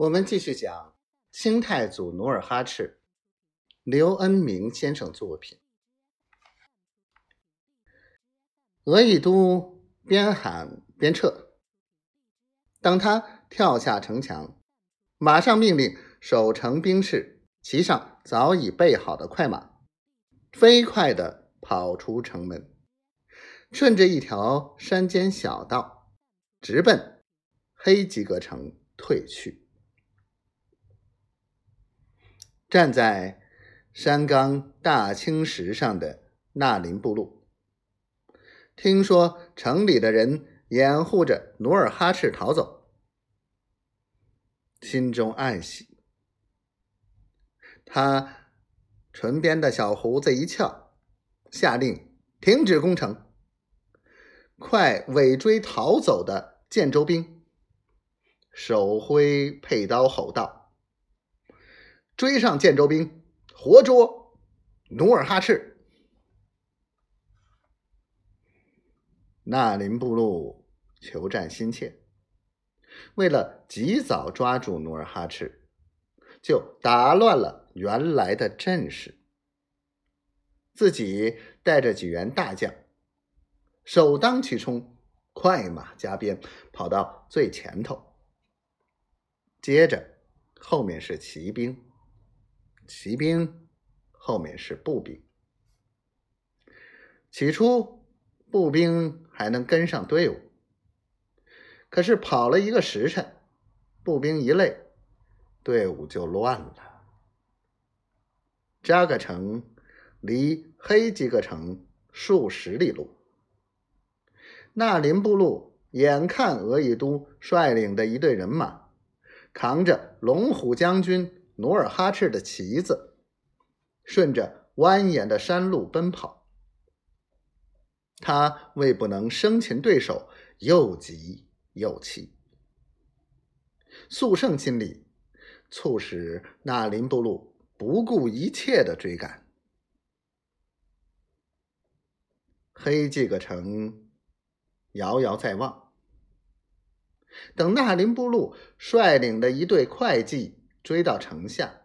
我们继续讲清太祖努尔哈赤，刘恩明先生作品。额亦都边喊边撤，当他跳下城墙，马上命令守城兵士骑上早已备好的快马，飞快的跑出城门，顺着一条山间小道，直奔黑吉格城退去。站在山冈大青石上的纳林部落，听说城里的人掩护着努尔哈赤逃走，心中暗喜。他唇边的小胡子一翘，下令停止攻城，快尾追逃走的建州兵，手挥佩刀吼道。追上建州兵，活捉努尔哈赤。纳林部落求战心切，为了及早抓住努尔哈赤，就打乱了原来的阵势，自己带着几员大将，首当其冲，快马加鞭跑到最前头，接着后面是骑兵。骑兵后面是步兵，起初步兵还能跟上队伍，可是跑了一个时辰，步兵一累，队伍就乱了。扎个城离黑吉个城数十里路，纳林部落眼看额亦都率领的一队人马，扛着龙虎将军。努尔哈赤的旗子顺着蜿蜒的山路奔跑，他为不能生擒对手，又急又气。速胜心理促使纳林部落不顾一切的追赶。黑这个城遥遥在望，等纳林部落率领的一队会计。追到城下，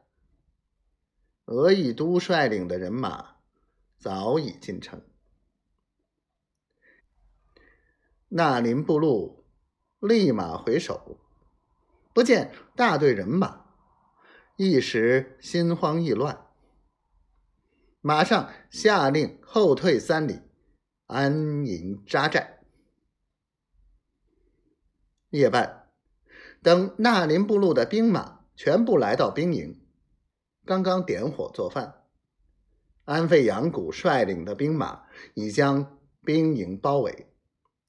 额亦都率领的人马早已进城。纳林部路立马回首，不见大队人马，一时心慌意乱，马上下令后退三里，安营扎寨。夜半，等纳林部路的兵马。全部来到兵营，刚刚点火做饭。安费扬古率领的兵马已将兵营包围，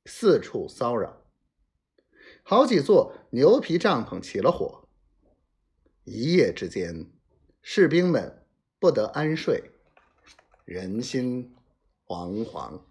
四处骚扰。好几座牛皮帐篷起了火，一夜之间，士兵们不得安睡，人心惶惶。